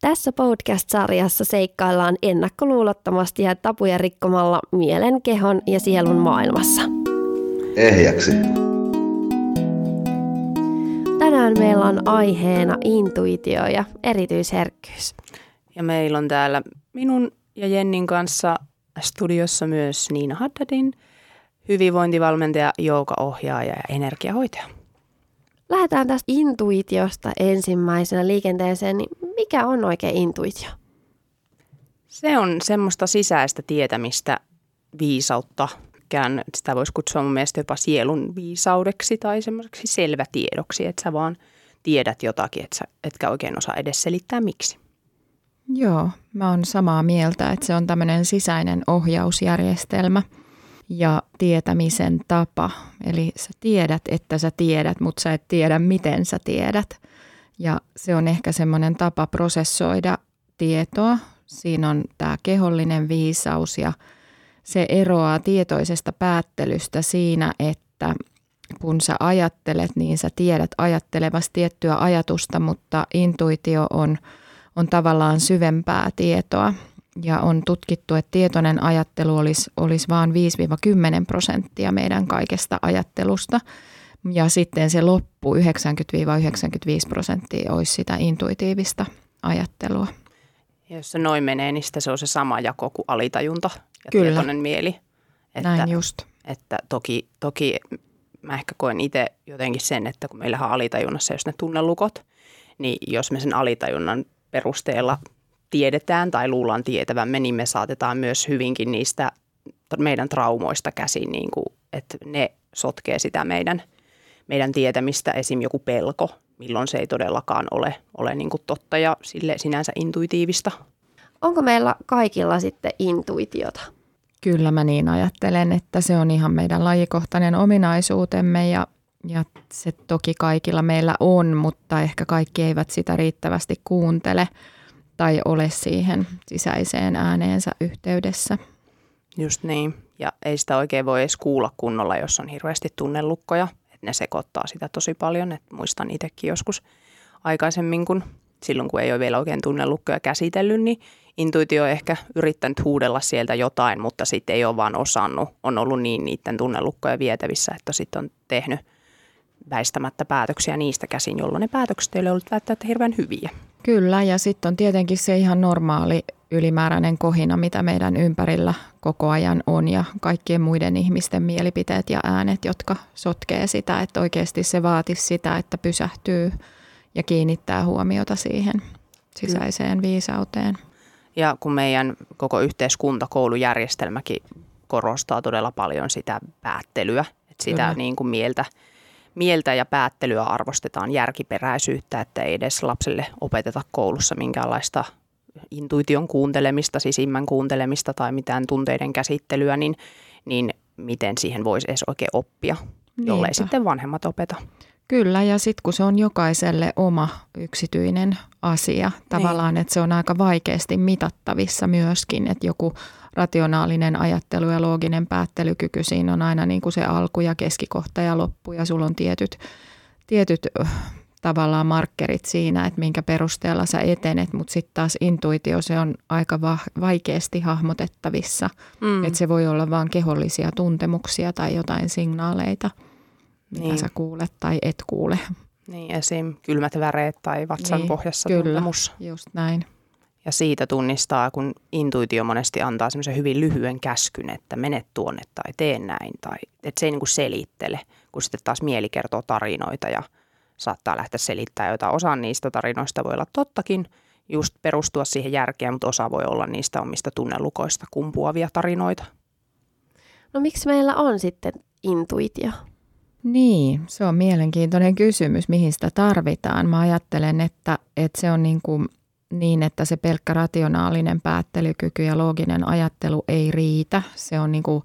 Tässä podcast-sarjassa seikkaillaan ennakkoluulottomasti ja tapuja rikkomalla mielen, kehon ja sielun maailmassa. Ehjäksi. Tänään meillä on aiheena intuitio ja erityisherkkyys. Ja meillä on täällä minun ja Jennin kanssa studiossa myös Niina Haddadin, hyvinvointivalmentaja, joukaohjaaja ja energiahoitaja. Lähdetään tästä intuitiosta ensimmäisenä liikenteeseen. Niin mikä on oikein intuitio? Se on semmoista sisäistä tietämistä, viisautta. Sitä voisi kutsua mun mielestä jopa sielun viisaudeksi tai semmoiseksi selvätiedoksi, että sä vaan tiedät jotakin, että sä etkä oikein osaa edes selittää miksi. Joo, mä oon samaa mieltä, että se on tämmöinen sisäinen ohjausjärjestelmä – ja tietämisen tapa. Eli sä tiedät, että sä tiedät, mutta sä et tiedä, miten sä tiedät. Ja se on ehkä semmoinen tapa prosessoida tietoa. Siinä on tämä kehollinen viisaus ja se eroaa tietoisesta päättelystä siinä, että kun sä ajattelet, niin sä tiedät ajattelevasti tiettyä ajatusta, mutta intuitio on, on tavallaan syvempää tietoa ja on tutkittu, että tietoinen ajattelu olisi, olisi vain 5-10 prosenttia meidän kaikesta ajattelusta. Ja sitten se loppu 90-95 prosenttia olisi sitä intuitiivista ajattelua. Ja jos se noin menee, niin se on se sama jako kuin alitajunta ja Kyllä. tietoinen mieli. Että, Näin just. Että toki, toki mä ehkä koen itse jotenkin sen, että kun meillähän on alitajunnassa jos ne tunnelukot, niin jos me sen alitajunnan perusteella tiedetään tai luullaan tietävämme, niin me saatetaan myös hyvinkin niistä meidän traumoista käsin, niin kuin, että ne sotkee sitä meidän, meidän tietämistä, esim. joku pelko, milloin se ei todellakaan ole, ole niin kuin totta ja sille sinänsä intuitiivista. Onko meillä kaikilla sitten intuitiota? Kyllä mä niin ajattelen, että se on ihan meidän lajikohtainen ominaisuutemme ja, ja se toki kaikilla meillä on, mutta ehkä kaikki eivät sitä riittävästi kuuntele – tai ole siihen sisäiseen ääneensä yhteydessä. Just niin. Ja ei sitä oikein voi edes kuulla kunnolla, jos on hirveästi tunnelukkoja. Ne sekoittaa sitä tosi paljon. Et muistan itsekin joskus aikaisemmin, kun silloin kun ei ole vielä oikein tunnelukkoja käsitellyt, niin intuitio on ehkä yrittänyt huudella sieltä jotain, mutta sitten ei ole vaan osannut. On ollut niin niiden tunnelukkoja vietävissä, että sitten on tehnyt väistämättä päätöksiä niistä käsin, jolloin ne päätökset ei ole ollut välttämättä hirveän hyviä. Kyllä, ja sitten on tietenkin se ihan normaali ylimääräinen kohina, mitä meidän ympärillä koko ajan on, ja kaikkien muiden ihmisten mielipiteet ja äänet, jotka sotkee sitä, että oikeasti se vaatisi sitä, että pysähtyy ja kiinnittää huomiota siihen sisäiseen viisauteen. Ja kun meidän koko yhteiskunta, koulujärjestelmäkin korostaa todella paljon sitä päättelyä, että sitä Kyllä. niin kuin mieltä – mieltä ja päättelyä arvostetaan järkiperäisyyttä, että ei edes lapselle opeteta koulussa minkäänlaista intuition kuuntelemista, sisimmän kuuntelemista tai mitään tunteiden käsittelyä, niin, niin miten siihen voisi edes oikein oppia, jollei Niinpä. sitten vanhemmat opeta. Kyllä, ja sitten kun se on jokaiselle oma yksityinen asia, tavallaan, niin. että se on aika vaikeasti mitattavissa myöskin, että joku rationaalinen ajattelu ja looginen päättelykyky, siinä on aina niin kuin se alku ja keskikohta ja loppu ja sulla on tietyt, tietyt tavallaan markkerit siinä, että minkä perusteella sä etenet, mutta sitten taas intuitio, se on aika va- vaikeasti hahmotettavissa, mm. että se voi olla vain kehollisia tuntemuksia tai jotain signaaleita, mitä niin. sä kuulet tai et kuule. Niin, esim. kylmät väreet tai vatsan niin, pohjassa kyllä, tuntemus. just näin. Ja siitä tunnistaa, kun intuitio monesti antaa semmoisen hyvin lyhyen käskyn, että mene tuonne tai tee näin. Tai, että se ei niin kuin selittele, kun sitten taas mieli kertoo tarinoita ja saattaa lähteä selittämään jotain. Osa niistä tarinoista voi olla tottakin, just perustua siihen järkeen, mutta osa voi olla niistä omista tunnelukoista kumpuavia tarinoita. No miksi meillä on sitten intuitio? Niin, se on mielenkiintoinen kysymys, mihin sitä tarvitaan. Mä ajattelen, että, että se on niin kuin – niin, että se pelkkä rationaalinen päättelykyky ja looginen ajattelu ei riitä. Se on niin kuin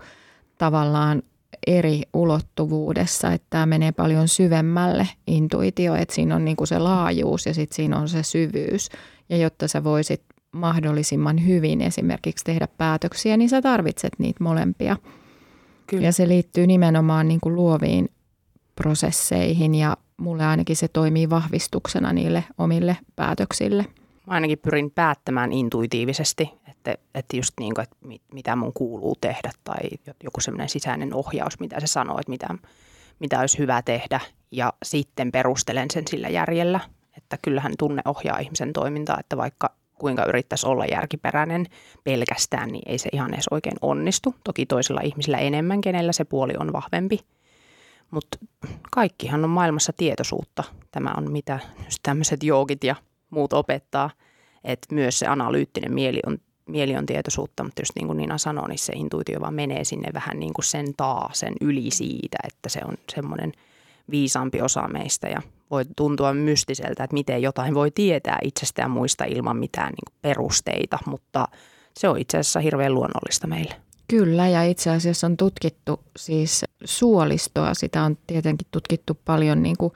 tavallaan eri ulottuvuudessa, että tämä menee paljon syvemmälle intuitio, että siinä on niin kuin se laajuus ja sitten siinä on se syvyys. Ja jotta sä voisit mahdollisimman hyvin esimerkiksi tehdä päätöksiä, niin sä tarvitset niitä molempia. Kyllä. Ja se liittyy nimenomaan niin kuin luoviin prosesseihin ja mulle ainakin se toimii vahvistuksena niille omille päätöksille. Mä ainakin pyrin päättämään intuitiivisesti, että, että just niin kuin, että mitä mun kuuluu tehdä tai joku semmoinen sisäinen ohjaus, mitä se sanoo, että mitä, mitä olisi hyvä tehdä ja sitten perustelen sen sillä järjellä, että kyllähän tunne ohjaa ihmisen toimintaa, että vaikka kuinka yrittäisi olla järkiperäinen pelkästään, niin ei se ihan edes oikein onnistu. Toki toisilla ihmisillä enemmän, kenellä se puoli on vahvempi. Mutta kaikkihan on maailmassa tietoisuutta. Tämä on mitä tämmöiset joogit ja muut opettaa, että myös se analyyttinen mieli on, mieli on tietoisuutta, mutta just niin kuin Nina sanoi, niin se intuitio vaan menee sinne vähän niin kuin sen taa, sen yli siitä, että se on semmoinen viisaampi osa meistä ja voi tuntua mystiseltä, että miten jotain voi tietää itsestään muista ilman mitään niin kuin perusteita, mutta se on itse asiassa hirveän luonnollista meille. Kyllä, ja itse asiassa on tutkittu siis suolistoa. Sitä on tietenkin tutkittu paljon niin kuin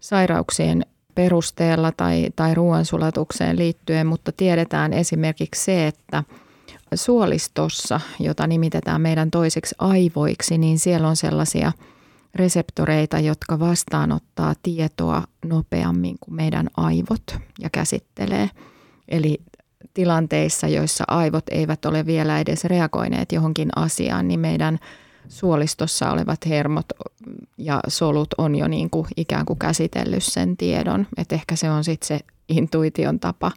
sairauksien perusteella tai, tai ruoansulatukseen liittyen, mutta tiedetään esimerkiksi se, että suolistossa, jota nimitetään meidän toiseksi aivoiksi, niin siellä on sellaisia reseptoreita, jotka vastaanottaa tietoa nopeammin kuin meidän aivot ja käsittelee. Eli tilanteissa, joissa aivot eivät ole vielä edes reagoineet johonkin asiaan, niin meidän suolistossa olevat hermot ja solut on jo niin kuin ikään kuin käsitellyt sen tiedon. Että ehkä se on sitten se intuition tapa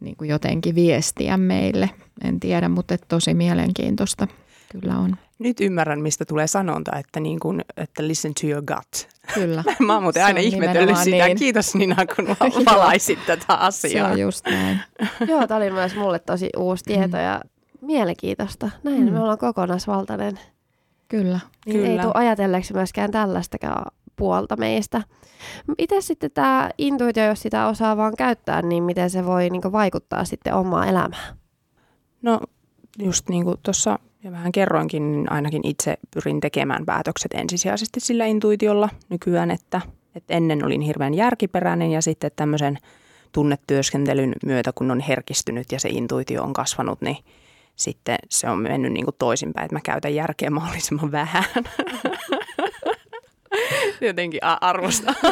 niin kuin jotenkin viestiä meille. En tiedä, mutta tosi mielenkiintoista kyllä on. Nyt ymmärrän, mistä tulee sanonta, että, niin kuin, että listen to your gut. Kyllä. Mä oon muuten aina ihmetellyt sitä. Niin. Kiitos Nina, kun valaisit tätä asiaa. Se on just näin. Joo, tämä oli myös mulle tosi uusi tieto mm. ja mielenkiintoista. Näin mm. me ollaan kokonaisvaltainen. Kyllä. Niin Kyllä. ei tule ajatelleeksi myöskään tällaistakaan puolta meistä. Miten sitten tämä intuitio, jos sitä osaa vaan käyttää, niin miten se voi niin vaikuttaa sitten omaan elämään? No just niin kuin tuossa ja vähän kerroinkin, niin ainakin itse pyrin tekemään päätökset ensisijaisesti sillä intuitiolla nykyään, että, että ennen olin hirveän järkiperäinen ja sitten tämmöisen tunnetyöskentelyn myötä, kun on herkistynyt ja se intuitio on kasvanut, niin sitten se on mennyt niin kuin toisinpäin, että mä käytän järkeä mahdollisimman vähän. Jotenkin arvosta.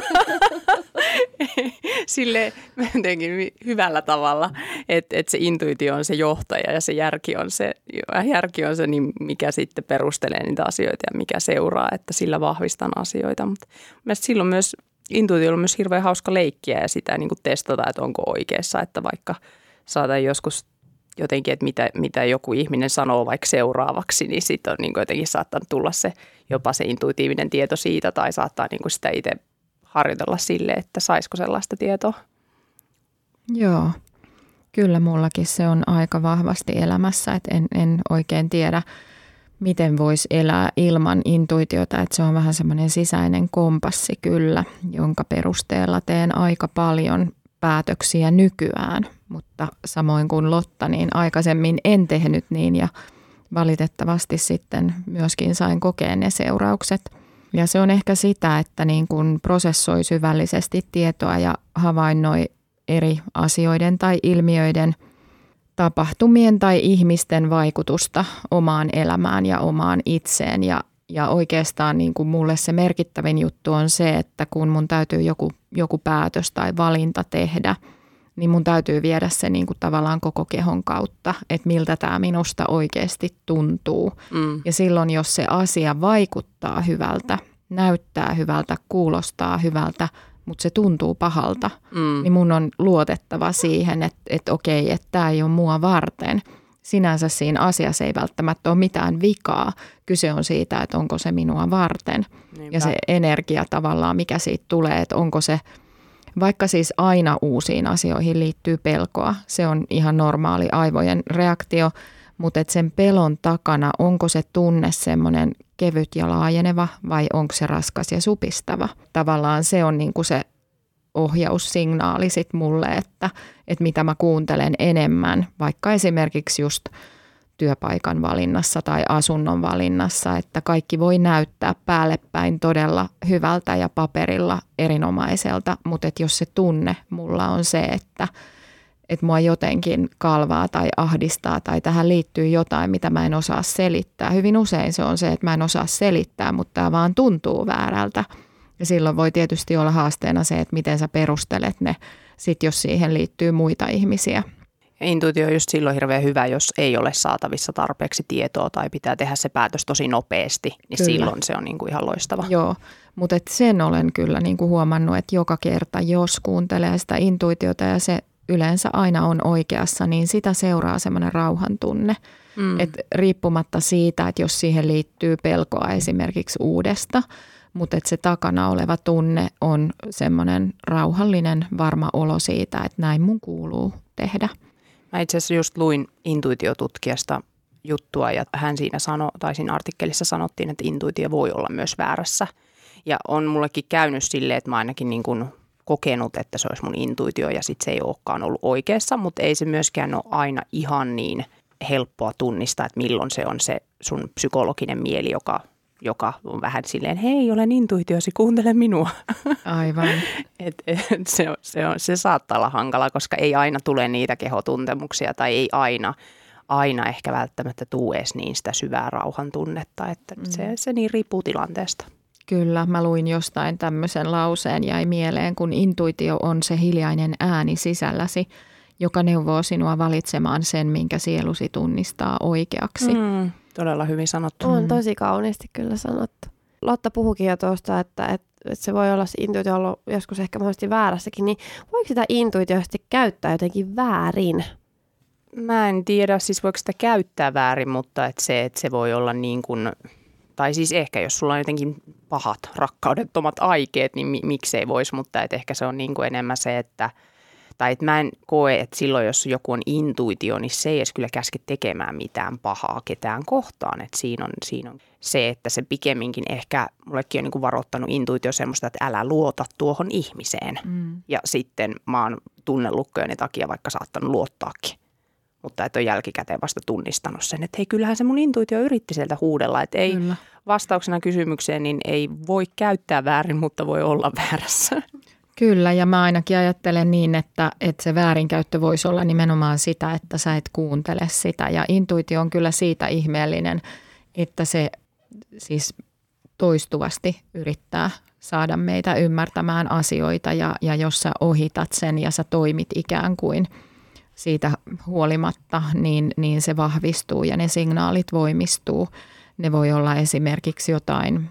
Sille jotenkin hyvällä tavalla, että, että se intuitio on se johtaja ja se järki on se, järki on se niin mikä sitten perustelee niitä asioita ja mikä seuraa, että sillä vahvistan asioita. Mutta silloin myös intuitio on myös hirveän hauska leikkiä ja sitä niin testata, että onko oikeassa, että vaikka saatan joskus jotenkin, että mitä, mitä joku ihminen sanoo vaikka seuraavaksi, niin sitten on niin jotenkin saattanut tulla se jopa se intuitiivinen tieto siitä tai saattaa niin kuin sitä itse harjoitella sille, että saisiko sellaista tietoa. Joo, kyllä mullakin se on aika vahvasti elämässä, että en, en oikein tiedä, miten voisi elää ilman intuitiota, että se on vähän semmoinen sisäinen kompassi kyllä, jonka perusteella teen aika paljon päätöksiä nykyään, mutta samoin kuin Lotta, niin aikaisemmin en tehnyt niin ja valitettavasti sitten myöskin sain kokea ne seuraukset. Ja se on ehkä sitä, että niin kuin prosessoi syvällisesti tietoa ja havainnoi eri asioiden tai ilmiöiden tapahtumien tai ihmisten vaikutusta omaan elämään ja omaan itseen. Ja, ja oikeastaan niin kuin mulle se merkittävin juttu on se, että kun mun täytyy joku, joku päätös tai valinta tehdä – niin mun täytyy viedä se niin kuin tavallaan koko kehon kautta, että miltä tämä minusta oikeasti tuntuu. Mm. Ja silloin, jos se asia vaikuttaa hyvältä, näyttää hyvältä, kuulostaa hyvältä, mutta se tuntuu pahalta, mm. niin mun on luotettava siihen, että, että okei, että tämä ei ole mua varten. Sinänsä siinä asiassa ei välttämättä ole mitään vikaa. Kyse on siitä, että onko se minua varten. Niinpä. Ja se energia tavallaan, mikä siitä tulee, että onko se – vaikka siis aina uusiin asioihin liittyy pelkoa, se on ihan normaali aivojen reaktio, mutta et sen pelon takana, onko se tunne semmoinen kevyt ja laajeneva vai onko se raskas ja supistava. Tavallaan se on niin kuin se ohjaussignaali sit mulle, että, että mitä mä kuuntelen enemmän, vaikka esimerkiksi just – työpaikan valinnassa tai asunnon valinnassa, että kaikki voi näyttää päälle päin todella hyvältä ja paperilla erinomaiselta, mutta että jos se tunne mulla on se, että, että mua jotenkin kalvaa tai ahdistaa tai tähän liittyy jotain, mitä mä en osaa selittää. Hyvin usein se on se, että mä en osaa selittää, mutta tämä vaan tuntuu väärältä. Ja silloin voi tietysti olla haasteena se, että miten sä perustelet ne sit jos siihen liittyy muita ihmisiä. Intuitio on just silloin hirveän hyvä, jos ei ole saatavissa tarpeeksi tietoa tai pitää tehdä se päätös tosi nopeasti, niin kyllä. silloin se on niin kuin ihan loistava. Joo, mutta sen olen kyllä niin kuin huomannut, että joka kerta, jos kuuntelee sitä intuitiota ja se yleensä aina on oikeassa, niin sitä seuraa semmoinen rauhan tunne. Mm. Et riippumatta siitä, että jos siihen liittyy pelkoa esimerkiksi uudesta, mutta että se takana oleva tunne on semmoinen rauhallinen, varma olo siitä, että näin mun kuuluu tehdä. Mä itse asiassa just luin intuitiotutkijasta juttua ja hän siinä sanoi, tai siinä artikkelissa sanottiin, että intuitio voi olla myös väärässä. Ja on mullekin käynyt silleen, että mä ainakin niin kuin kokenut, että se olisi mun intuitio ja sitten se ei olekaan ollut oikeassa, mutta ei se myöskään ole aina ihan niin helppoa tunnistaa, että milloin se on se sun psykologinen mieli, joka, joka on vähän silleen, hei, olen intuitiosi, kuuntele minua. Aivan. et, et, se, on, se, on, se saattaa olla hankala, koska ei aina tule niitä kehotuntemuksia tai ei aina aina ehkä välttämättä tuu edes niin sitä syvää rauhan tunnetta, että mm. se, se niin riippuu tilanteesta. Kyllä, mä luin jostain tämmöisen lauseen, jäi mieleen, kun intuitio on se hiljainen ääni sisälläsi, joka neuvoo sinua valitsemaan sen, minkä sielusi tunnistaa oikeaksi. Mm, todella hyvin sanottu. On tosi kauniisti kyllä sanottu. Lotta puhukin jo tuosta, että, että, että se voi olla se intuitio ollut joskus ehkä mahdollisesti väärässäkin, niin voiko sitä intuitiosti käyttää jotenkin väärin? Mä en tiedä, siis voiko sitä käyttää väärin, mutta että se, että se voi olla niin kuin tai siis ehkä jos sulla on jotenkin pahat, rakkaudettomat aikeet, niin mi- miksei voisi, mutta et ehkä se on niin kuin enemmän se, että tai että mä en koe, että silloin jos joku on intuitio, niin se ei edes kyllä käske tekemään mitään pahaa ketään kohtaan. Että siinä on, siinä on se, että se pikemminkin ehkä, mullekin on niin kuin varoittanut intuitio semmoista, että älä luota tuohon ihmiseen. Mm. Ja sitten mä oon tunnelukkojeni takia vaikka saattanut luottaakin mutta että on jälkikäteen vasta tunnistanut sen, että hei kyllähän se mun intuitio yritti sieltä huudella, että ei Kyllä. vastauksena kysymykseen, niin ei voi käyttää väärin, mutta voi olla väärässä. Kyllä, ja mä ainakin ajattelen niin, että, että se väärinkäyttö voisi olla nimenomaan sitä, että sä et kuuntele sitä. Ja intuitio on kyllä siitä ihmeellinen, että se siis toistuvasti yrittää saada meitä ymmärtämään asioita ja, ja jos sä ohitat sen ja sä toimit ikään kuin – siitä huolimatta, niin, niin se vahvistuu ja ne signaalit voimistuu. Ne voi olla esimerkiksi jotain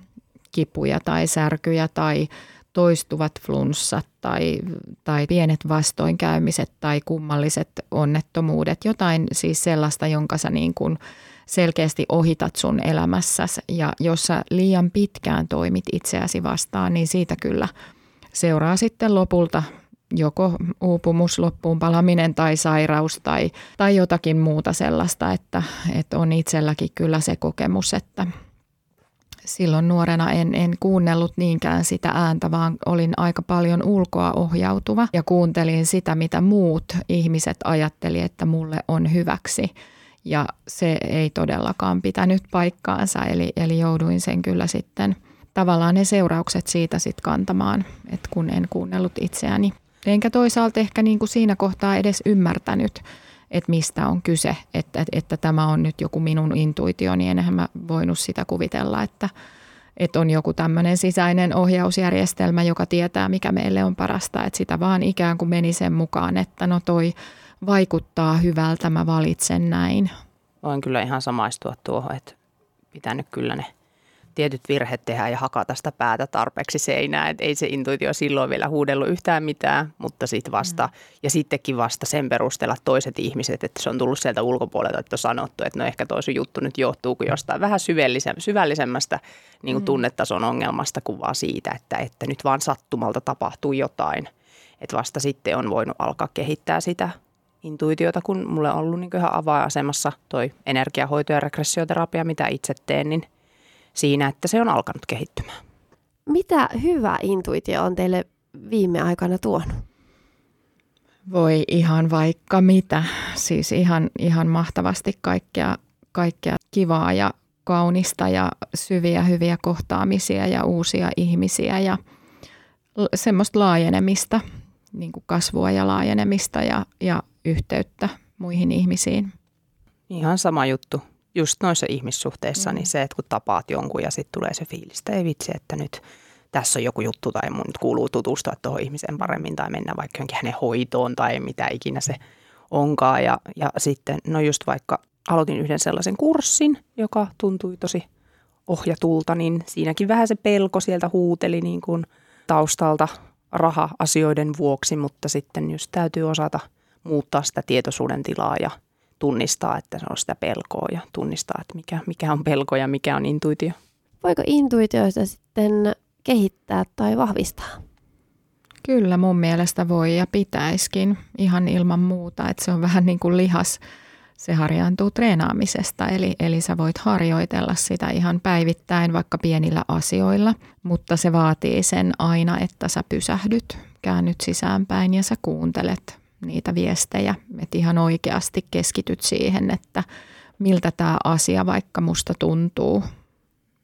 kipuja tai särkyjä tai toistuvat flunssat tai, tai pienet vastoinkäymiset tai kummalliset onnettomuudet. Jotain siis sellaista, jonka sä niin kuin selkeästi ohitat sun elämässäsi ja jos sä liian pitkään toimit itseäsi vastaan, niin siitä kyllä seuraa sitten lopulta joko uupumus, loppuun palaminen tai sairaus tai, tai jotakin muuta sellaista, että, että on itselläkin kyllä se kokemus, että silloin nuorena en, en kuunnellut niinkään sitä ääntä, vaan olin aika paljon ulkoa ohjautuva ja kuuntelin sitä, mitä muut ihmiset ajatteli, että mulle on hyväksi. Ja se ei todellakaan pitänyt paikkaansa, eli, eli jouduin sen kyllä sitten tavallaan ne seuraukset siitä sitten kantamaan, että kun en kuunnellut itseäni. Enkä toisaalta ehkä niin kuin siinä kohtaa edes ymmärtänyt, että mistä on kyse, että, että, tämä on nyt joku minun intuitio, niin enhän mä voinut sitä kuvitella, että, että on joku tämmöinen sisäinen ohjausjärjestelmä, joka tietää, mikä meille on parasta, että sitä vaan ikään kuin meni sen mukaan, että no toi vaikuttaa hyvältä, mä valitsen näin. Voin kyllä ihan samaistua tuohon, että pitänyt kyllä ne tietyt virheet tehdä ja hakata sitä päätä tarpeeksi seinään. Että ei se intuitio silloin vielä huudellut yhtään mitään, mutta sitten vasta, mm. ja sittenkin vasta sen perusteella toiset ihmiset, että se on tullut sieltä ulkopuolelta, että on sanottu, että no ehkä toisen juttu nyt johtuu kuin jostain vähän syvällisemmästä niin kuin mm. tunnetason ongelmasta kuin vaan siitä, että, että nyt vaan sattumalta tapahtuu jotain. Että vasta sitten on voinut alkaa kehittää sitä intuitiota, kun mulle on ollut niin ihan avainasemassa toi energiahoito ja regressioterapia, mitä itse teen, niin – siinä, että se on alkanut kehittymään. Mitä hyvä intuitio on teille viime aikana tuonut? Voi ihan vaikka mitä. Siis ihan, ihan mahtavasti kaikkea, kaikkea kivaa ja kaunista ja syviä hyviä kohtaamisia ja uusia ihmisiä ja semmoista laajenemista, niin kuin kasvua ja laajenemista ja, ja yhteyttä muihin ihmisiin. Ihan sama juttu just noissa ihmissuhteissa, niin mm. niin se, että kun tapaat jonkun ja sitten tulee se fiilis, että ei vitsi, että nyt tässä on joku juttu tai mun nyt kuuluu tutustua tuohon ihmiseen paremmin tai mennä vaikka johonkin hänen hoitoon tai mitä ikinä se onkaan. Ja, ja sitten, no just vaikka aloitin yhden sellaisen kurssin, joka tuntui tosi ohjatulta, niin siinäkin vähän se pelko sieltä huuteli niin kuin taustalta raha-asioiden vuoksi, mutta sitten just täytyy osata muuttaa sitä tietoisuuden tilaa ja tunnistaa, että se on sitä pelkoa ja tunnistaa, että mikä, mikä on pelko ja mikä on intuitio. Voiko intuitioista sitten kehittää tai vahvistaa? Kyllä mun mielestä voi ja pitäiskin ihan ilman muuta, että se on vähän niin kuin lihas, se harjaantuu treenaamisesta, eli, eli sä voit harjoitella sitä ihan päivittäin vaikka pienillä asioilla, mutta se vaatii sen aina, että sä pysähdyt, käännyt sisäänpäin ja sä kuuntelet niitä viestejä, että ihan oikeasti keskityt siihen, että miltä tämä asia vaikka musta tuntuu,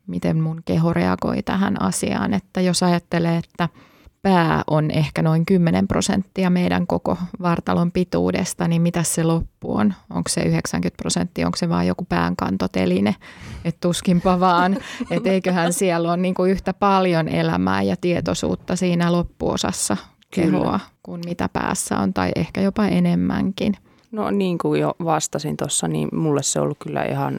miten mun keho reagoi tähän asiaan, että jos ajattelee, että – pää on ehkä noin 10 prosenttia meidän koko vartalon pituudesta, niin mitä se loppu on? Onko se 90 prosenttia, onko se vain joku päänkantoteline? Että tuskinpa vaan, että eiköhän siellä ole niin kuin yhtä paljon elämää ja tietoisuutta siinä loppuosassa kehoa kyllä. kuin mitä päässä on, tai ehkä jopa enemmänkin. No niin kuin jo vastasin tuossa, niin mulle se on ollut kyllä ihan,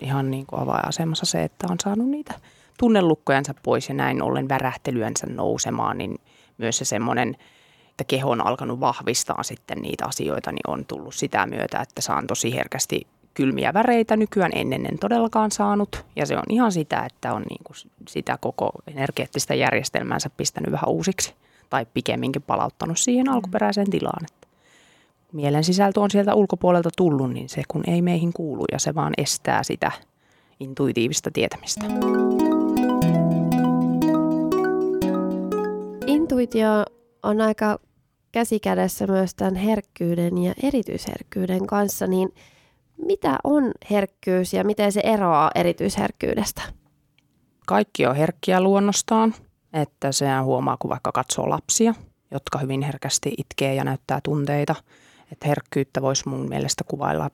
ihan niin kuin avainasemassa se, että on saanut niitä – tunnelukkojansa pois ja näin ollen värähtelyänsä nousemaan, niin myös se semmoinen, että keho on alkanut vahvistaa sitten niitä asioita, niin on tullut sitä myötä, että saan tosi herkästi kylmiä väreitä nykyään ennen en todellakaan saanut. Ja se on ihan sitä, että on niin kuin sitä koko energeettistä järjestelmäänsä pistänyt vähän uusiksi tai pikemminkin palauttanut siihen mm. alkuperäiseen tilaan. Että mielen sisältö on sieltä ulkopuolelta tullut, niin se kun ei meihin kuulu ja se vaan estää sitä intuitiivista tietämistä. Intuitio on aika käsikädessä myös tämän herkkyyden ja erityisherkkyyden kanssa, niin mitä on herkkyys ja miten se eroaa erityisherkkyydestä? Kaikki on herkkiä luonnostaan, että se huomaa, kun vaikka katsoo lapsia, jotka hyvin herkästi itkee ja näyttää tunteita. Että herkkyyttä voisi mun mielestä kuvailla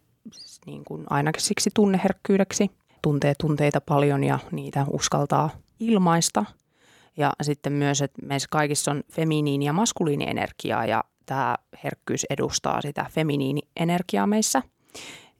niin kuin ainakin siksi tunneherkkyydeksi. Tuntee tunteita paljon ja niitä uskaltaa ilmaista – ja sitten myös, että meissä kaikissa on feminiini- ja maskuliinienergiaa ja tämä herkkyys edustaa sitä feminiinienergiaa meissä.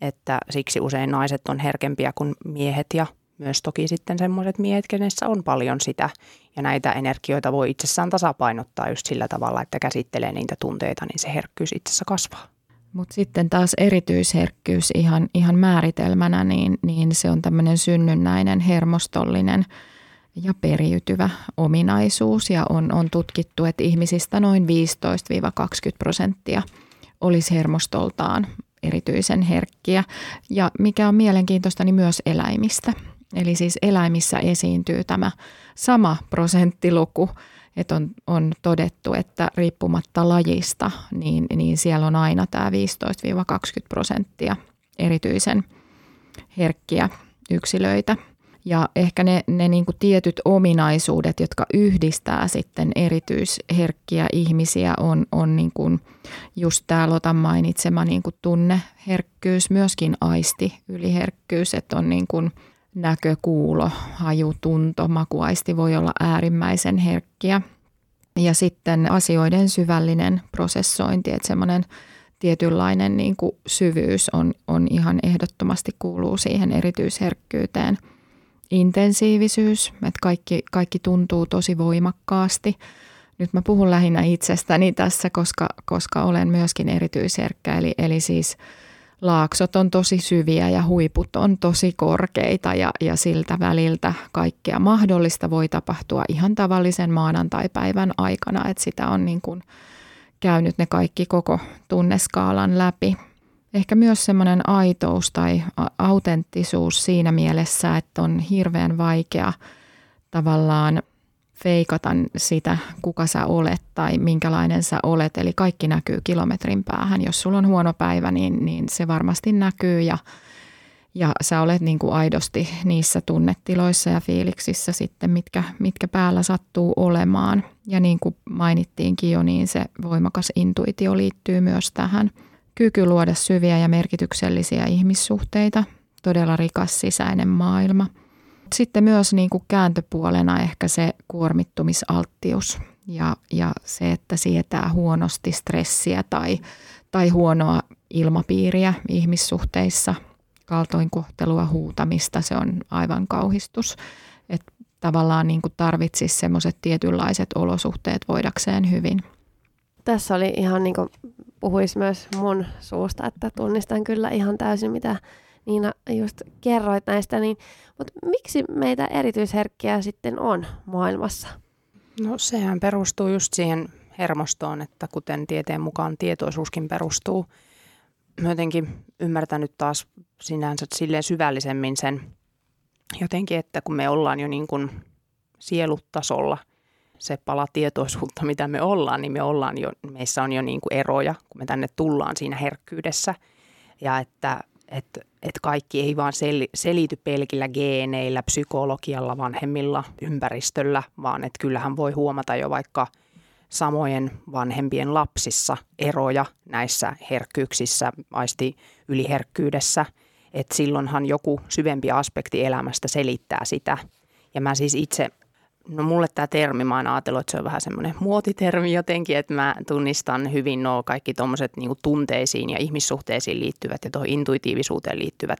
Että siksi usein naiset on herkempiä kuin miehet ja myös toki sitten semmoiset miehet, kenessä on paljon sitä. Ja näitä energioita voi itsessään tasapainottaa just sillä tavalla, että käsittelee niitä tunteita, niin se herkkyys itsessä kasvaa. Mutta sitten taas erityisherkkyys ihan, ihan määritelmänä, niin, niin se on tämmöinen synnynnäinen hermostollinen – ja periytyvä ominaisuus ja on, on tutkittu, että ihmisistä noin 15-20 prosenttia olisi hermostoltaan erityisen herkkiä ja mikä on mielenkiintoista, niin myös eläimistä. Eli siis eläimissä esiintyy tämä sama prosenttiluku, että on, on todettu, että riippumatta lajista, niin, niin siellä on aina tämä 15-20 prosenttia erityisen herkkiä yksilöitä – ja ehkä ne, ne niin kuin tietyt ominaisuudet, jotka yhdistää sitten erityisherkkiä ihmisiä, on, on niin kuin just tämä Lotan mainitsema niin kuin tunneherkkyys, myöskin aisti yliherkkyys, että on niin kuin näkö, kuulo, haju, tunto, makuaisti voi olla äärimmäisen herkkiä. Ja sitten asioiden syvällinen prosessointi, että semmoinen tietynlainen niin kuin syvyys on, on ihan ehdottomasti kuuluu siihen erityisherkkyyteen – intensiivisyys, että kaikki, kaikki tuntuu tosi voimakkaasti. Nyt mä puhun lähinnä itsestäni tässä, koska, koska olen myöskin erityisherkkä, eli, eli siis laaksot on tosi syviä ja huiput on tosi korkeita ja, ja siltä väliltä kaikkea mahdollista voi tapahtua ihan tavallisen maanantaipäivän aikana, että sitä on niin kuin käynyt ne kaikki koko tunneskaalan läpi. Ehkä myös semmoinen aitous tai autenttisuus siinä mielessä, että on hirveän vaikea tavallaan feikata sitä, kuka sä olet tai minkälainen sä olet. Eli kaikki näkyy kilometrin päähän. Jos sulla on huono päivä, niin, niin se varmasti näkyy ja, ja sä olet niin kuin aidosti niissä tunnetiloissa ja fiiliksissä sitten, mitkä, mitkä päällä sattuu olemaan. Ja niin kuin mainittiinkin jo, niin se voimakas intuitio liittyy myös tähän – kyky luoda syviä ja merkityksellisiä ihmissuhteita, todella rikas sisäinen maailma. Mutta sitten myös niin kuin kääntöpuolena ehkä se kuormittumisalttius ja, ja se, että sietää huonosti stressiä tai, tai huonoa ilmapiiriä ihmissuhteissa, kaltoinkohtelua, huutamista, se on aivan kauhistus. Että tavallaan niin kuin tarvitsisi semmoiset tietynlaiset olosuhteet voidakseen hyvin. Tässä oli ihan niin kuin puhuisi myös mun suusta, että tunnistan kyllä ihan täysin, mitä Niina just kerroit näistä. Niin, mutta miksi meitä erityisherkkiä sitten on maailmassa? No sehän perustuu just siihen hermostoon, että kuten tieteen mukaan tietoisuuskin perustuu. Jotenkin ymmärtänyt taas sinänsä silleen syvällisemmin sen jotenkin, että kun me ollaan jo niin kuin sielutasolla se pala tietoisuutta, mitä me ollaan, niin me ollaan jo, meissä on jo niin kuin eroja, kun me tänne tullaan siinä herkkyydessä. Ja että, että, että kaikki ei vaan sel, selity pelkillä geeneillä, psykologialla, vanhemmilla, ympäristöllä, vaan että kyllähän voi huomata jo vaikka samojen vanhempien lapsissa eroja näissä herkkyyksissä, aisti yliherkkyydessä – että silloinhan joku syvempi aspekti elämästä selittää sitä. Ja mä siis itse, no mulle tämä termi, mä oon ajatellut, että se on vähän semmoinen muotitermi jotenkin, että mä tunnistan hyvin nuo kaikki tuommoiset niin tunteisiin ja ihmissuhteisiin liittyvät ja tuohon intuitiivisuuteen liittyvät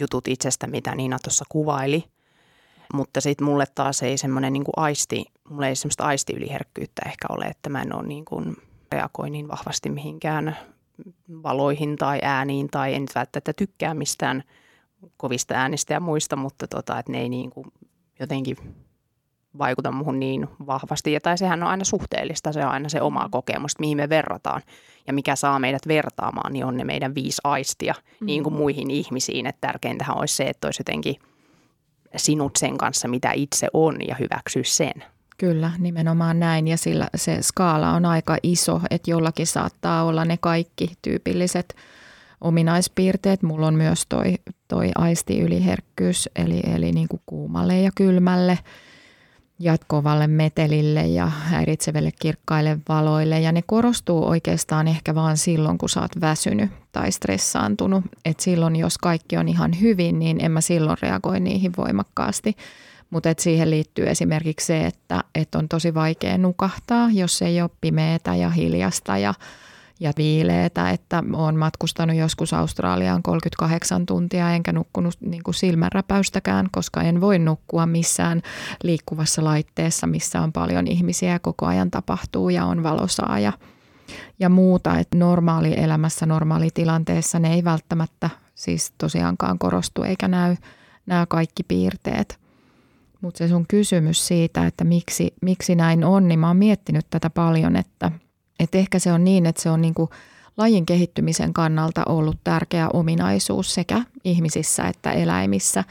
jutut itsestä, mitä Niina tuossa kuvaili. Mutta sitten mulle taas ei semmoinen niin aisti, mulle ei semmoista aistiyliherkkyyttä ehkä ole, että mä en ole niin kuin reagoi niin vahvasti mihinkään valoihin tai ääniin tai en välttämättä tykkää mistään kovista äänistä ja muista, mutta tota, että ne ei niin kuin jotenkin vaikuta muuhun niin vahvasti. Ja tai sehän on aina suhteellista, se on aina se oma kokemus, mihin me verrataan. Ja mikä saa meidät vertaamaan, niin on ne meidän viisi aistia mm. niin kuin muihin ihmisiin. Että tärkeintähän olisi se, että olisi jotenkin sinut sen kanssa, mitä itse on ja hyväksyä sen. Kyllä, nimenomaan näin ja sillä se skaala on aika iso, että jollakin saattaa olla ne kaikki tyypilliset ominaispiirteet. Mulla on myös toi, toi aistiyliherkkyys, eli, eli niin kuin kuumalle ja kylmälle ja kovalle metelille ja häiritsevälle kirkkaille valoille. Ja ne korostuu oikeastaan ehkä vaan silloin, kun sä oot väsynyt tai stressaantunut. Et silloin, jos kaikki on ihan hyvin, niin en mä silloin reagoi niihin voimakkaasti – mutta siihen liittyy esimerkiksi se, että et on tosi vaikea nukahtaa, jos ei ole pimeätä ja hiljasta ja, ja viileetä. Että olen matkustanut joskus Australiaan 38 tuntia enkä nukkunut niin kuin silmänräpäystäkään, koska en voi nukkua missään liikkuvassa laitteessa, missä on paljon ihmisiä ja koko ajan tapahtuu ja on valosaa ja, ja muuta. Että normaali elämässä, normaalitilanteessa ne ei välttämättä siis tosiaankaan korostu eikä näy nämä kaikki piirteet – mutta se sun kysymys siitä, että miksi, miksi näin on, niin mä oon miettinyt tätä paljon, että, että ehkä se on niin, että se on niinku lajin kehittymisen kannalta ollut tärkeä ominaisuus sekä ihmisissä että eläimissä.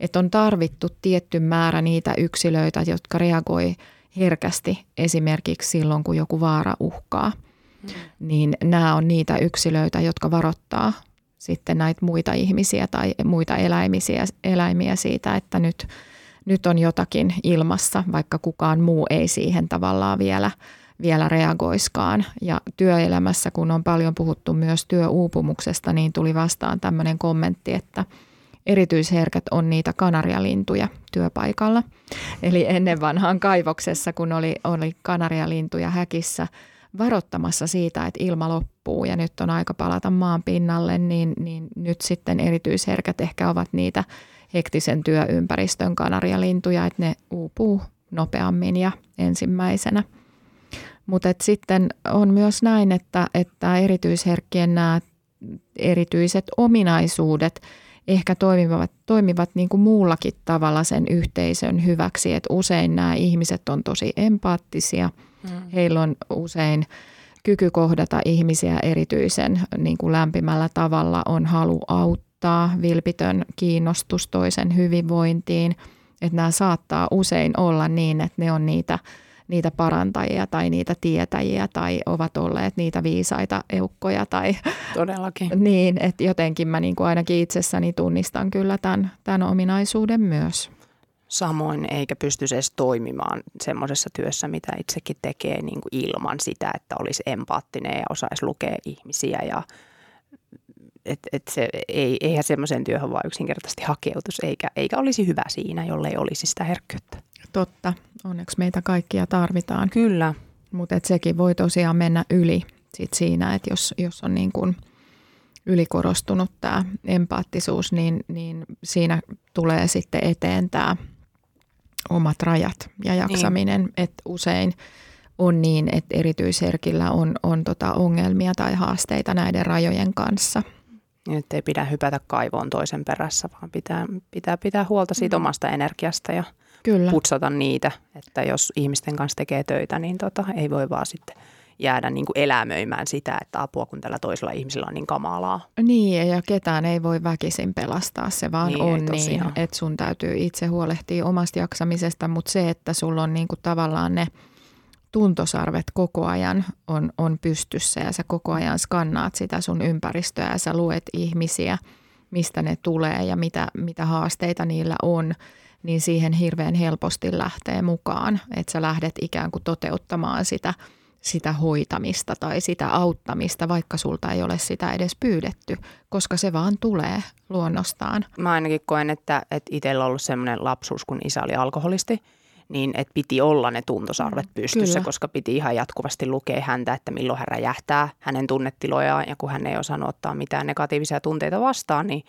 Että on tarvittu tietty määrä niitä yksilöitä, jotka reagoi herkästi esimerkiksi silloin, kun joku vaara uhkaa. Mm. Niin nämä on niitä yksilöitä, jotka varoittaa sitten näitä muita ihmisiä tai muita eläimisiä, eläimiä siitä, että nyt – nyt on jotakin ilmassa, vaikka kukaan muu ei siihen tavallaan vielä, vielä reagoiskaan. Ja työelämässä, kun on paljon puhuttu myös työuupumuksesta, niin tuli vastaan tämmöinen kommentti, että erityisherkät on niitä kanarialintuja työpaikalla. Eli ennen vanhaan kaivoksessa, kun oli, oli kanarialintuja häkissä varoittamassa siitä, että ilma loppuu ja nyt on aika palata maan pinnalle, niin, niin nyt sitten erityisherkät ehkä ovat niitä hektisen työympäristön kanarialintuja, että ne uupuu nopeammin ja ensimmäisenä. Mutta sitten on myös näin, että, että erityisherkkien nämä erityiset ominaisuudet ehkä toimivat, toimivat niin kuin muullakin tavalla sen yhteisön hyväksi. Et usein nämä ihmiset on tosi empaattisia. Mm. Heillä on usein kyky kohdata ihmisiä erityisen niin kuin lämpimällä tavalla, on halu auttaa vilpitön kiinnostus toisen hyvinvointiin. Että nämä saattaa usein olla niin, että ne on niitä, niitä parantajia tai niitä tietäjiä tai ovat olleet niitä viisaita eukkoja. Tai, Todellakin. niin, että jotenkin mä niin kuin ainakin itsessäni tunnistan kyllä tämän, tämän ominaisuuden myös. Samoin eikä pystyisi edes toimimaan semmoisessa työssä, mitä itsekin tekee niin kuin ilman sitä, että olisi empaattinen ja osaisi lukea ihmisiä ja et, et se, ei, eihän semmoiseen työhön vaan yksinkertaisesti hakeutus, eikä, eikä olisi hyvä siinä, jollei olisi sitä herkkyyttä. Totta. Onneksi meitä kaikkia tarvitaan. Kyllä. Mutta sekin voi tosiaan mennä yli sit siinä, että jos, jos on niin kuin ylikorostunut tämä empaattisuus, niin, niin siinä tulee sitten eteen tämä omat rajat ja jaksaminen. Niin. Että usein on niin, että erityisherkillä on, on tota ongelmia tai haasteita näiden rajojen kanssa. Niin, että ei pidä hypätä kaivoon toisen perässä, vaan pitää pitää, pitää huolta siitä mm. omasta energiasta ja Kyllä. putsata niitä. Että jos ihmisten kanssa tekee töitä, niin tota, ei voi vaan sitten jäädä niin kuin elämöimään sitä, että apua kun tällä toisella ihmisellä on niin kamalaa. Niin, ja ketään ei voi väkisin pelastaa, se vaan niin, on niin, että sun täytyy itse huolehtia omasta jaksamisesta, mutta se, että sulla on niin kuin tavallaan ne – tuntosarvet koko ajan on, on pystyssä ja sä koko ajan skannaat sitä sun ympäristöä ja sä luet ihmisiä, mistä ne tulee ja mitä, mitä haasteita niillä on, niin siihen hirveän helposti lähtee mukaan, että sä lähdet ikään kuin toteuttamaan sitä, sitä hoitamista tai sitä auttamista, vaikka sulta ei ole sitä edes pyydetty, koska se vaan tulee luonnostaan. Mä ainakin koen, että, että itsellä on ollut sellainen lapsuus, kun isä oli alkoholisti – niin että piti olla ne tuntosarvet mm, pystyssä, Kyllä. koska piti ihan jatkuvasti lukea häntä, että milloin hän räjähtää hänen tunnetilojaan ja kun hän ei osannut ottaa mitään negatiivisia tunteita vastaan, niin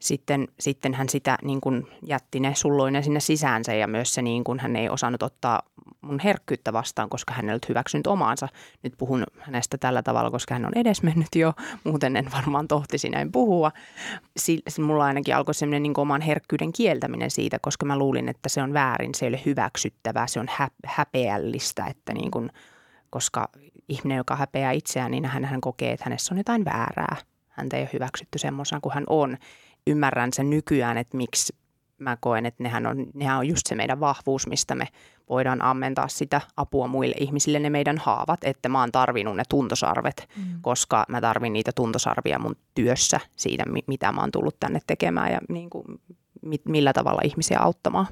sitten, sitten hän sitä niin kuin jätti ne sulloinen sinne sisäänsä ja myös se niin kuin hän ei osannut ottaa mun herkkyyttä vastaan, koska hän ei ollut hyväksynyt omaansa. Nyt puhun hänestä tällä tavalla, koska hän on edesmennyt jo, muuten en varmaan tohtisi näin puhua. S- mulla ainakin alkoi semmoinen niin oman herkkyyden kieltäminen siitä, koska mä luulin, että se on väärin, se ei ole hyväksyttävää, se on hä- häpeällistä, että niin kuin, koska ihminen, joka häpeää itseään, niin hän, hän kokee, että hänessä on jotain väärää. Häntä ei ole hyväksytty semmoisena kuin hän on ymmärrän sen nykyään, että miksi mä koen, että nehän on, nehän on just se meidän vahvuus, mistä me voidaan ammentaa sitä apua muille ihmisille, ne meidän haavat, että mä oon tarvinnut ne tuntosarvet, mm. koska mä tarvin niitä tuntosarvia mun työssä siitä, mitä mä oon tullut tänne tekemään ja niin kuin, millä tavalla ihmisiä auttamaan.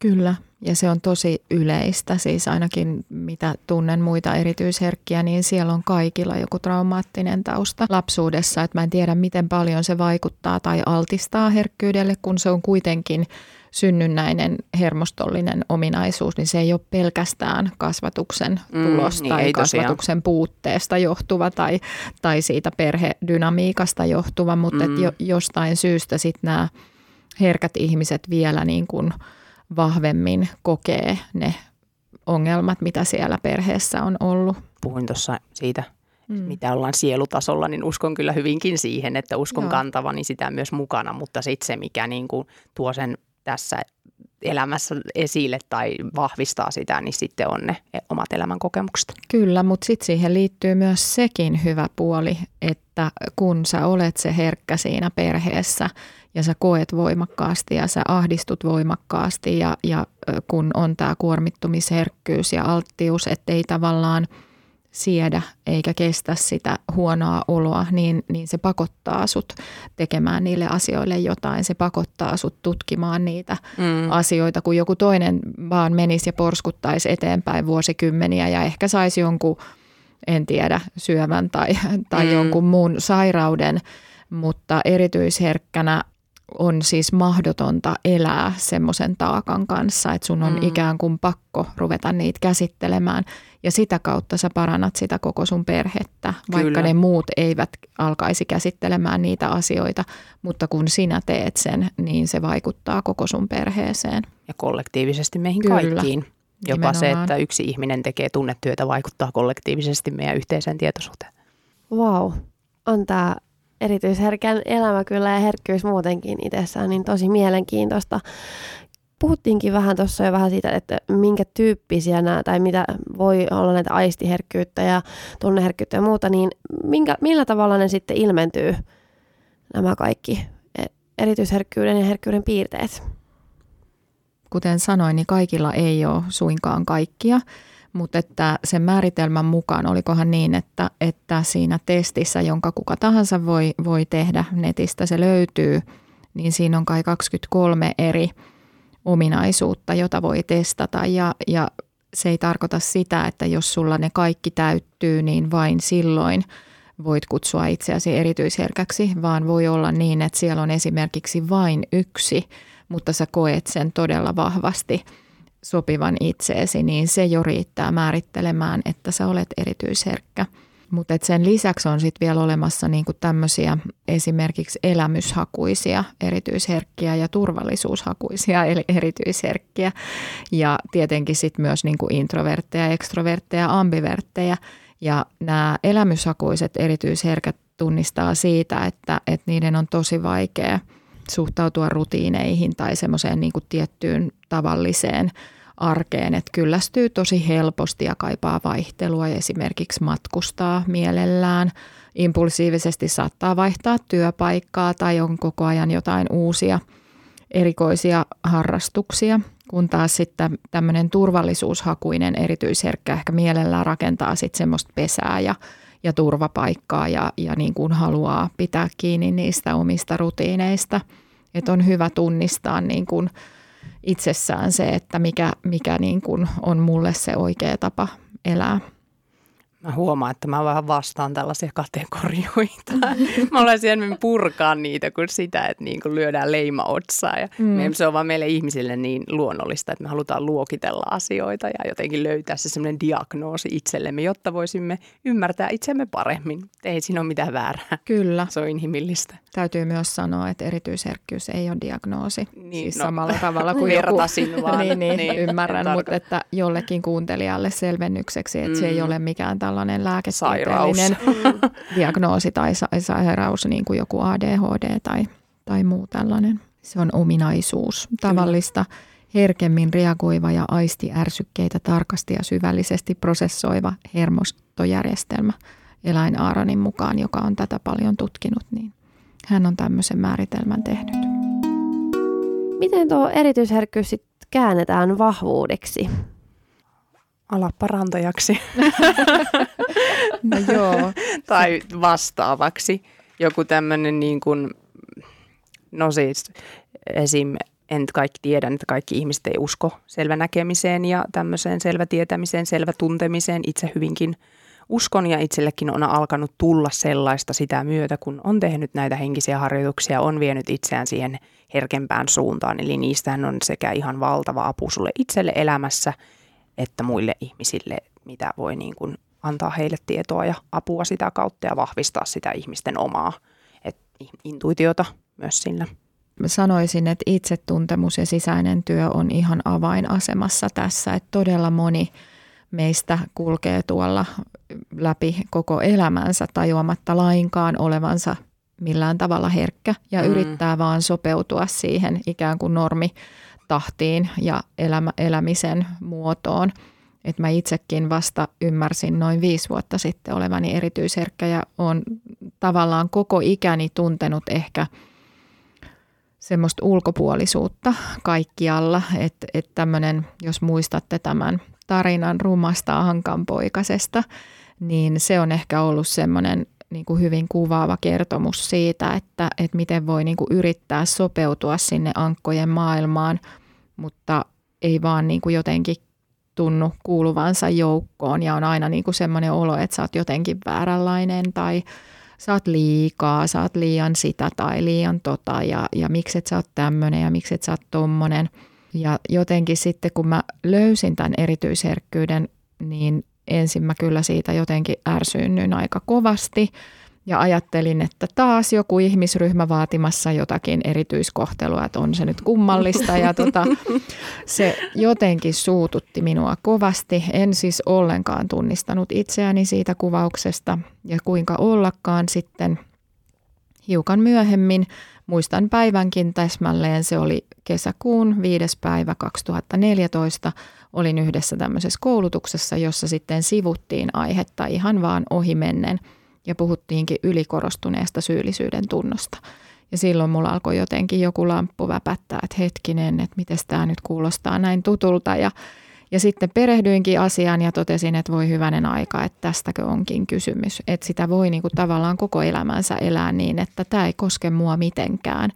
Kyllä, ja se on tosi yleistä, siis ainakin mitä tunnen muita erityisherkkiä, niin siellä on kaikilla joku traumaattinen tausta lapsuudessa, että mä en tiedä miten paljon se vaikuttaa tai altistaa herkkyydelle, kun se on kuitenkin synnynnäinen hermostollinen ominaisuus, niin se ei ole pelkästään kasvatuksen mm, tulos mm, tai niin kasvatuksen tosiaan. puutteesta johtuva tai, tai siitä perhedynamiikasta johtuva, mutta mm. et jo, jostain syystä sitten nämä herkät ihmiset vielä niin kuin – vahvemmin kokee ne ongelmat, mitä siellä perheessä on ollut. Puhuin tuossa siitä, mm. mitä ollaan sielutasolla, niin uskon kyllä hyvinkin siihen, että uskon Joo. kantavani sitä myös mukana, mutta sitten se, mikä niin kuin tuo sen tässä elämässä esille tai vahvistaa sitä, niin sitten on ne omat elämän kokemukset. Kyllä, mutta sitten siihen liittyy myös sekin hyvä puoli, että kun sä olet se herkkä siinä perheessä ja sä koet voimakkaasti ja sä ahdistut voimakkaasti ja, ja kun on tämä kuormittumisherkkyys ja alttius, ettei tavallaan – siedä eikä kestä sitä huonoa oloa, niin, niin se pakottaa sut tekemään niille asioille jotain. Se pakottaa sut tutkimaan niitä mm. asioita, kun joku toinen vaan menisi ja porskuttaisi eteenpäin vuosikymmeniä ja ehkä saisi jonkun, en tiedä, syövän tai, tai mm. jonkun muun sairauden, mutta erityisherkkänä on siis mahdotonta elää semmoisen taakan kanssa, että sun on mm. ikään kuin pakko ruveta niitä käsittelemään. Ja sitä kautta sä parannat sitä koko sun perhettä, vaikka Kyllä. ne muut eivät alkaisi käsittelemään niitä asioita. Mutta kun sinä teet sen, niin se vaikuttaa koko sun perheeseen. Ja kollektiivisesti meihin Kyllä. kaikkiin. Jopa Nimenomaan. se, että yksi ihminen tekee tunnetyötä, vaikuttaa kollektiivisesti meidän yhteiseen tietoisuuteen. Wow, on tämä erityisherkän elämä kyllä ja herkkyys muutenkin itsessään niin tosi mielenkiintoista. Puhuttiinkin vähän tuossa jo vähän siitä, että minkä tyyppisiä nämä, tai mitä voi olla näitä aistiherkkyyttä ja tunneherkkyyttä ja muuta, niin minkä, millä tavalla ne sitten ilmentyy nämä kaikki e, erityisherkkyyden ja herkkyyden piirteet? Kuten sanoin, niin kaikilla ei ole suinkaan kaikkia. Mutta että sen määritelmän mukaan, olikohan niin, että, että siinä testissä, jonka kuka tahansa voi, voi tehdä, netistä se löytyy, niin siinä on kai 23 eri ominaisuutta, jota voi testata. Ja, ja se ei tarkoita sitä, että jos sulla ne kaikki täyttyy, niin vain silloin voit kutsua itseäsi erityisherkäksi, vaan voi olla niin, että siellä on esimerkiksi vain yksi, mutta sä koet sen todella vahvasti sopivan itseesi, niin se jo riittää määrittelemään, että sä olet erityisherkkä. Mutta sen lisäksi on sitten vielä olemassa niinku tämmöisiä esimerkiksi elämyshakuisia erityisherkkiä ja turvallisuushakuisia eli erityisherkkiä. Ja tietenkin sitten myös niinku introvertteja, ekstrovertteja, ambivertteja. Ja nämä elämyshakuiset erityisherkät tunnistaa siitä, että, että niiden on tosi vaikea suhtautua rutiineihin tai semmoiseen niin tiettyyn tavalliseen arkeen, että kyllästyy tosi helposti ja kaipaa vaihtelua ja esimerkiksi matkustaa mielellään. Impulsiivisesti saattaa vaihtaa työpaikkaa tai on koko ajan jotain uusia erikoisia harrastuksia, kun taas sitten tämmöinen turvallisuushakuinen erityisherkkä ehkä mielellään rakentaa sitten semmoista pesää ja, ja turvapaikkaa ja, ja niin kuin haluaa pitää kiinni niistä omista rutiineista. Että on hyvä tunnistaa niin kuin – itsessään se, että mikä, mikä niin kuin on mulle se oikea tapa elää. Mä huomaan, että mä vähän vastaan tällaisia kategorioita. mä olen enemmän purkaa niitä kuin sitä, että niin kuin lyödään leima otsaa. Ja mm. Se on vaan meille ihmisille niin luonnollista, että me halutaan luokitella asioita ja jotenkin löytää se semmoinen diagnoosi itsellemme, jotta voisimme ymmärtää itsemme paremmin. Ei siinä ole mitään väärää. Kyllä. Se on inhimillistä. Täytyy myös sanoa, että erityisherkkyys ei ole diagnoosi. Niin, siis no, samalla tavalla kuin joku. vaan. niin, niin, niin, ymmärrän, mutta että jollekin kuuntelijalle selvennykseksi, että mm. se ei mm. ole mikään tällainen lääketieteellinen diagnoosi tai sairaus, niin kuin joku ADHD tai, tai muu tällainen. Se on ominaisuus. Tavallista herkemmin reagoiva ja aistiärsykkeitä tarkasti ja syvällisesti prosessoiva hermostojärjestelmä eläinaaronin mukaan, joka on tätä paljon tutkinut, niin hän on tämmöisen määritelmän tehnyt. Miten tuo erityisherkkyys sit käännetään vahvuudeksi? Ala parantajaksi. no joo. tai vastaavaksi. Joku tämmöinen niin kuin, no siis esim. En kaikki tiedän, että kaikki ihmiset ei usko selvänäkemiseen ja tämmöiseen selvätietämiseen, selvätuntemiseen. Itse hyvinkin uskon ja itsellekin on alkanut tulla sellaista sitä myötä, kun on tehnyt näitä henkisiä harjoituksia, on vienyt itseään siihen herkempään suuntaan. Eli niistähän on sekä ihan valtava apu sulle itselle elämässä – että muille ihmisille, mitä voi niin kuin antaa heille tietoa ja apua sitä kautta ja vahvistaa sitä ihmisten omaa et, intuitiota myös sillä. Mä sanoisin, että itsetuntemus ja sisäinen työ on ihan avainasemassa tässä, että todella moni meistä kulkee tuolla läpi koko elämänsä tajuamatta lainkaan olevansa millään tavalla herkkä ja mm. yrittää vaan sopeutua siihen ikään kuin normi tahtiin ja elämä, elämisen muotoon. Et mä itsekin vasta ymmärsin noin viisi vuotta sitten olevani erityisherkkä ja on tavallaan koko ikäni tuntenut ehkä semmoista ulkopuolisuutta kaikkialla. Että et tämmöinen, jos muistatte tämän tarinan rumasta hankanpoikasesta, niin se on ehkä ollut semmoinen niin kuin hyvin kuvaava kertomus siitä, että, että miten voi niin kuin yrittää sopeutua sinne ankkojen maailmaan – mutta ei vaan niin kuin jotenkin tunnu kuuluvansa joukkoon ja on aina niin kuin semmoinen olo, että sä oot jotenkin vääränlainen tai sä oot liikaa, sä oot liian sitä tai liian tota ja, ja miksi et sä oot tämmöinen ja miksi et sä oot tommonen. Ja jotenkin sitten kun mä löysin tämän erityisherkkyyden, niin ensin mä kyllä siitä jotenkin ärsyynnyin aika kovasti – ja ajattelin, että taas joku ihmisryhmä vaatimassa jotakin erityiskohtelua, että on se nyt kummallista. Ja tota, se jotenkin suututti minua kovasti. En siis ollenkaan tunnistanut itseäni siitä kuvauksesta ja kuinka ollakaan sitten hiukan myöhemmin. Muistan päivänkin täsmälleen, se oli kesäkuun 5. päivä 2014. Olin yhdessä tämmöisessä koulutuksessa, jossa sitten sivuttiin aihetta ihan vaan ohimennen – ja puhuttiinkin ylikorostuneesta syyllisyyden tunnosta. Ja silloin mulla alkoi jotenkin joku lamppu väpättää, että hetkinen, että miten tämä nyt kuulostaa näin tutulta. Ja, ja sitten perehdyinkin asiaan ja totesin, että voi hyvänen aika, että tästäkö onkin kysymys. Että sitä voi niin kuin tavallaan koko elämänsä elää niin, että tämä ei koske mua mitenkään.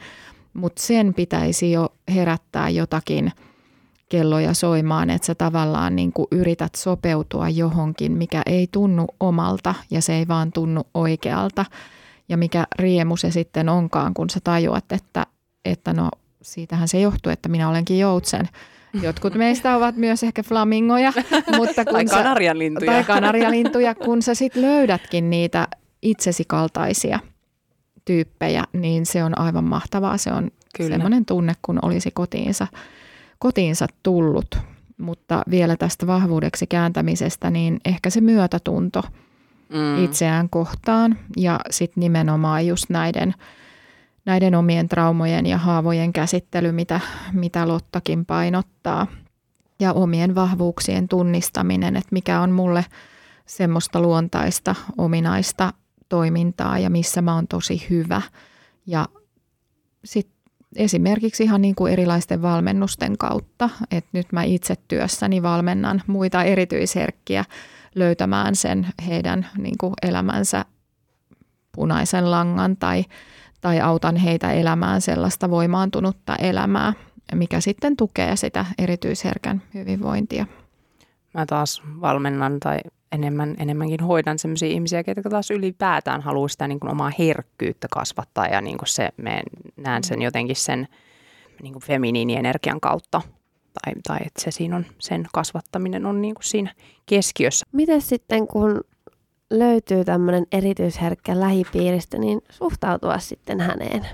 Mutta sen pitäisi jo herättää jotakin kelloja soimaan, että sä tavallaan niin kuin yrität sopeutua johonkin, mikä ei tunnu omalta ja se ei vaan tunnu oikealta. Ja mikä riemu se sitten onkaan, kun sä tajuat, että, että no siitähän se johtuu, että minä olenkin joutsen. Jotkut meistä ovat myös ehkä flamingoja. Mutta kun tai kanarialintuja. Tai kanarialintuja, kun sä sitten löydätkin niitä itsesi kaltaisia tyyppejä, niin se on aivan mahtavaa. Se on Kyllä. semmoinen tunne, kun olisi kotiinsa, kotiinsa tullut. Mutta vielä tästä vahvuudeksi kääntämisestä, niin ehkä se myötätunto mm. itseään kohtaan ja sitten nimenomaan just näiden – näiden omien traumojen ja haavojen käsittely, mitä, mitä Lottakin painottaa. Ja omien vahvuuksien tunnistaminen, että mikä on mulle semmoista luontaista, ominaista toimintaa ja missä mä oon tosi hyvä. Ja sitten esimerkiksi ihan niin kuin erilaisten valmennusten kautta, että nyt mä itse työssäni valmennan muita erityisherkkiä löytämään sen heidän niin kuin elämänsä punaisen langan tai tai autan heitä elämään sellaista voimaantunutta elämää, mikä sitten tukee sitä erityisherkän hyvinvointia. Mä taas valmennan tai enemmän, enemmänkin hoidan sellaisia ihmisiä, jotka taas ylipäätään haluaa sitä niin kuin omaa herkkyyttä kasvattaa ja niin kuin se, me näen sen jotenkin sen niin kuin feminiinienergian kautta tai, tai että se siinä on, sen kasvattaminen on niin kuin siinä keskiössä. Miten sitten, kun löytyy tämmöinen erityisherkkä lähipiiristä, niin suhtautua sitten häneen?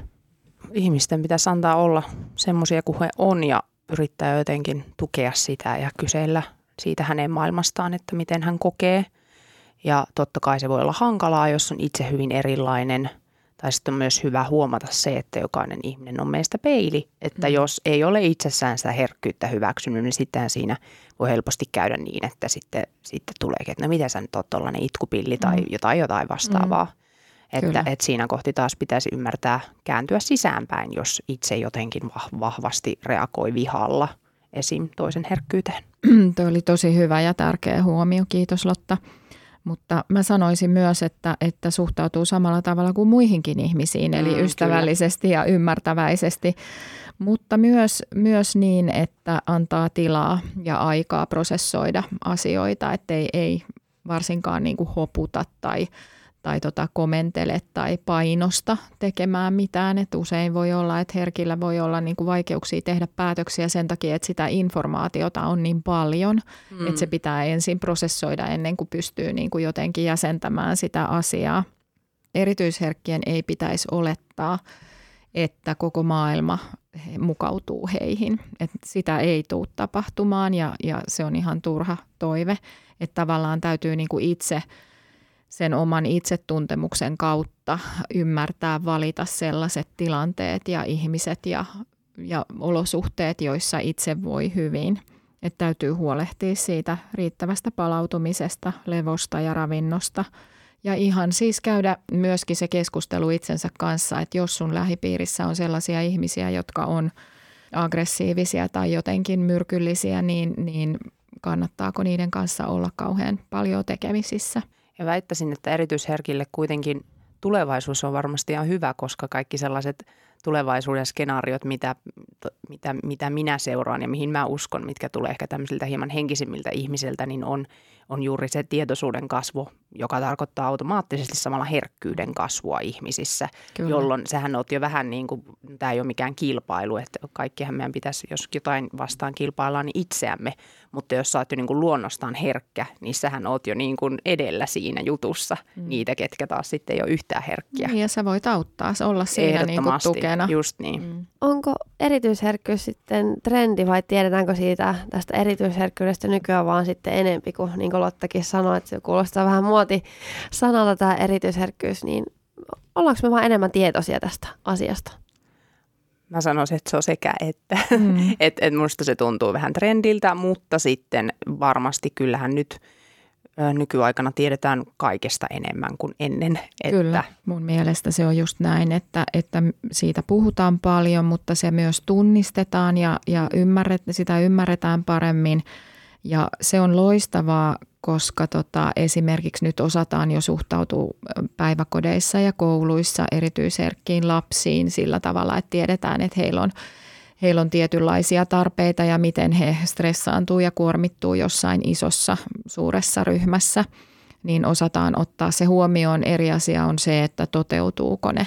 Ihmisten pitäisi antaa olla semmoisia kuin he on ja yrittää jotenkin tukea sitä ja kysellä siitä hänen maailmastaan, että miten hän kokee. Ja totta kai se voi olla hankalaa, jos on itse hyvin erilainen – tai sitten on myös hyvä huomata se, että jokainen ihminen on meistä peili. Että mm. jos ei ole itsessään sitä herkkyyttä hyväksynyt, niin sitten siinä voi helposti käydä niin, että sitten, sitten tuleekin, että no miten sä nyt oot tollainen itkupilli tai mm. jotain, jotain vastaavaa. Mm. Että, että siinä kohti taas pitäisi ymmärtää kääntyä sisäänpäin, jos itse jotenkin vahvasti reagoi vihalla esim. toisen herkkyyteen. Tuo oli tosi hyvä ja tärkeä huomio. Kiitos Lotta. Mutta mä sanoisin myös, että, että suhtautuu samalla tavalla kuin muihinkin ihmisiin, eli mm, ystävällisesti kyllä. ja ymmärtäväisesti, mutta myös, myös niin, että antaa tilaa ja aikaa prosessoida asioita, ettei ei varsinkaan niin kuin hoputa tai tai tota komentele tai painosta tekemään mitään. Et usein voi olla, että herkillä voi olla niinku vaikeuksia tehdä päätöksiä sen takia, että sitä informaatiota on niin paljon, mm. että se pitää ensin prosessoida ennen kuin pystyy niinku jotenkin jäsentämään sitä asiaa. Erityisherkkien ei pitäisi olettaa, että koko maailma mukautuu heihin. Et sitä ei tule tapahtumaan ja, ja se on ihan turha toive, että tavallaan täytyy niinku itse – sen oman itsetuntemuksen kautta ymmärtää valita sellaiset tilanteet ja ihmiset ja, ja olosuhteet, joissa itse voi hyvin. Että täytyy huolehtia siitä riittävästä palautumisesta, levosta ja ravinnosta. Ja ihan siis käydä myöskin se keskustelu itsensä kanssa, että jos sun lähipiirissä on sellaisia ihmisiä, jotka on aggressiivisia tai jotenkin myrkyllisiä, niin, niin kannattaako niiden kanssa olla kauhean paljon tekemisissä – ja väittäisin, että erityisherkille kuitenkin tulevaisuus on varmasti ihan hyvä, koska kaikki sellaiset tulevaisuuden skenaariot, mitä, mitä, mitä minä seuraan ja mihin mä uskon, mitkä tulee ehkä tämmöisiltä hieman henkisimmiltä ihmisiltä, niin on, on juuri se tietoisuuden kasvu, joka tarkoittaa automaattisesti samalla herkkyyden kasvua ihmisissä, Kyllä. jolloin sehän on jo vähän niin kuin, tämä ei ole mikään kilpailu, että kaikkihan meidän pitäisi, jos jotain vastaan kilpaillaan, niin itseämme, mutta jos sä oot jo niin kuin luonnostaan herkkä, niin sähän oot jo niin kuin edellä siinä jutussa mm. niitä, ketkä taas sitten ei ole yhtään herkkiä. Niin ja sä voit auttaa olla siinä niin kuin tukena. just niin. Mm. Onko erityisherkkyys sitten trendi vai tiedetäänkö siitä tästä erityisherkkyydestä nykyään vaan sitten enempi, kuin niin kuin Lottakin sanoi, että se kuulostaa vähän muoti sanalta tämä erityisherkkyys, niin ollaanko me vaan enemmän tietoisia tästä asiasta? Mä sanoisin, että se on sekä että. Mm. et, et musta se tuntuu vähän trendiltä, mutta sitten varmasti kyllähän nyt nykyaikana tiedetään kaikesta enemmän kuin ennen. Että Kyllä, mun mielestä se on just näin, että, että siitä puhutaan paljon, mutta se myös tunnistetaan ja, ja ymmärret, sitä ymmärretään paremmin. Ja se on loistavaa, koska tota, esimerkiksi nyt osataan jo suhtautua päiväkodeissa ja kouluissa erityisherkkiin lapsiin sillä tavalla, että tiedetään, että heillä on, heillä on tietynlaisia tarpeita ja miten he stressaantuu ja kuormittuu jossain isossa, suuressa ryhmässä, niin osataan ottaa se huomioon. Eri asia on se, että toteutuuko ne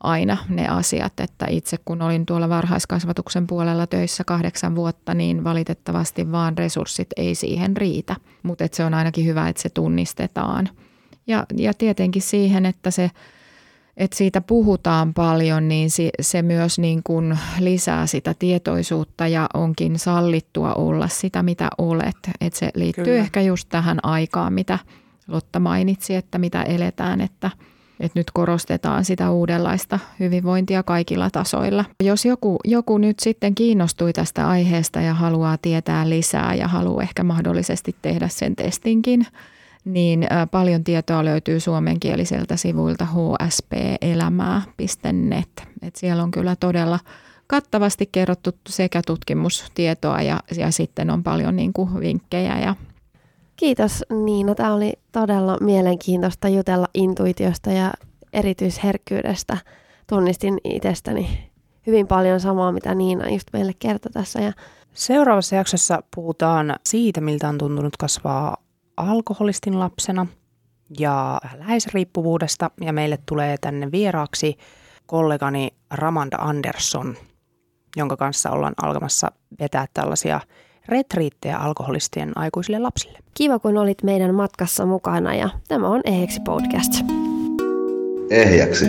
aina ne asiat, että itse kun olin tuolla varhaiskasvatuksen puolella töissä kahdeksan vuotta, niin valitettavasti vaan resurssit ei siihen riitä. Mutta se on ainakin hyvä, että se tunnistetaan. Ja, ja tietenkin siihen, että se että siitä puhutaan paljon, niin se, myös niin kuin lisää sitä tietoisuutta ja onkin sallittua olla sitä, mitä olet. Että se liittyy Kyllä. ehkä just tähän aikaan, mitä Lotta mainitsi, että mitä eletään, että, että nyt korostetaan sitä uudenlaista hyvinvointia kaikilla tasoilla. Jos joku, joku nyt sitten kiinnostui tästä aiheesta ja haluaa tietää lisää ja haluaa ehkä mahdollisesti tehdä sen testinkin, niin paljon tietoa löytyy suomenkieliseltä sivuilta hspelämää.net. Et siellä on kyllä todella kattavasti kerrottu sekä tutkimustietoa ja, ja sitten on paljon niin kuin vinkkejä. Ja... Kiitos Niina. Tämä oli todella mielenkiintoista jutella intuitiosta ja erityisherkkyydestä. Tunnistin itsestäni hyvin paljon samaa, mitä Niina just meille kertoi tässä. Ja Seuraavassa jaksossa puhutaan siitä, miltä on tuntunut kasvaa alkoholistin lapsena ja läheisriippuvuudesta ja meille tulee tänne vieraaksi kollegani Ramanda Andersson, jonka kanssa ollaan alkamassa vetää tällaisia retriittejä alkoholistien aikuisille lapsille. Kiva, kun olit meidän matkassa mukana ja tämä on Ehjeksi podcast. Ehjäksi.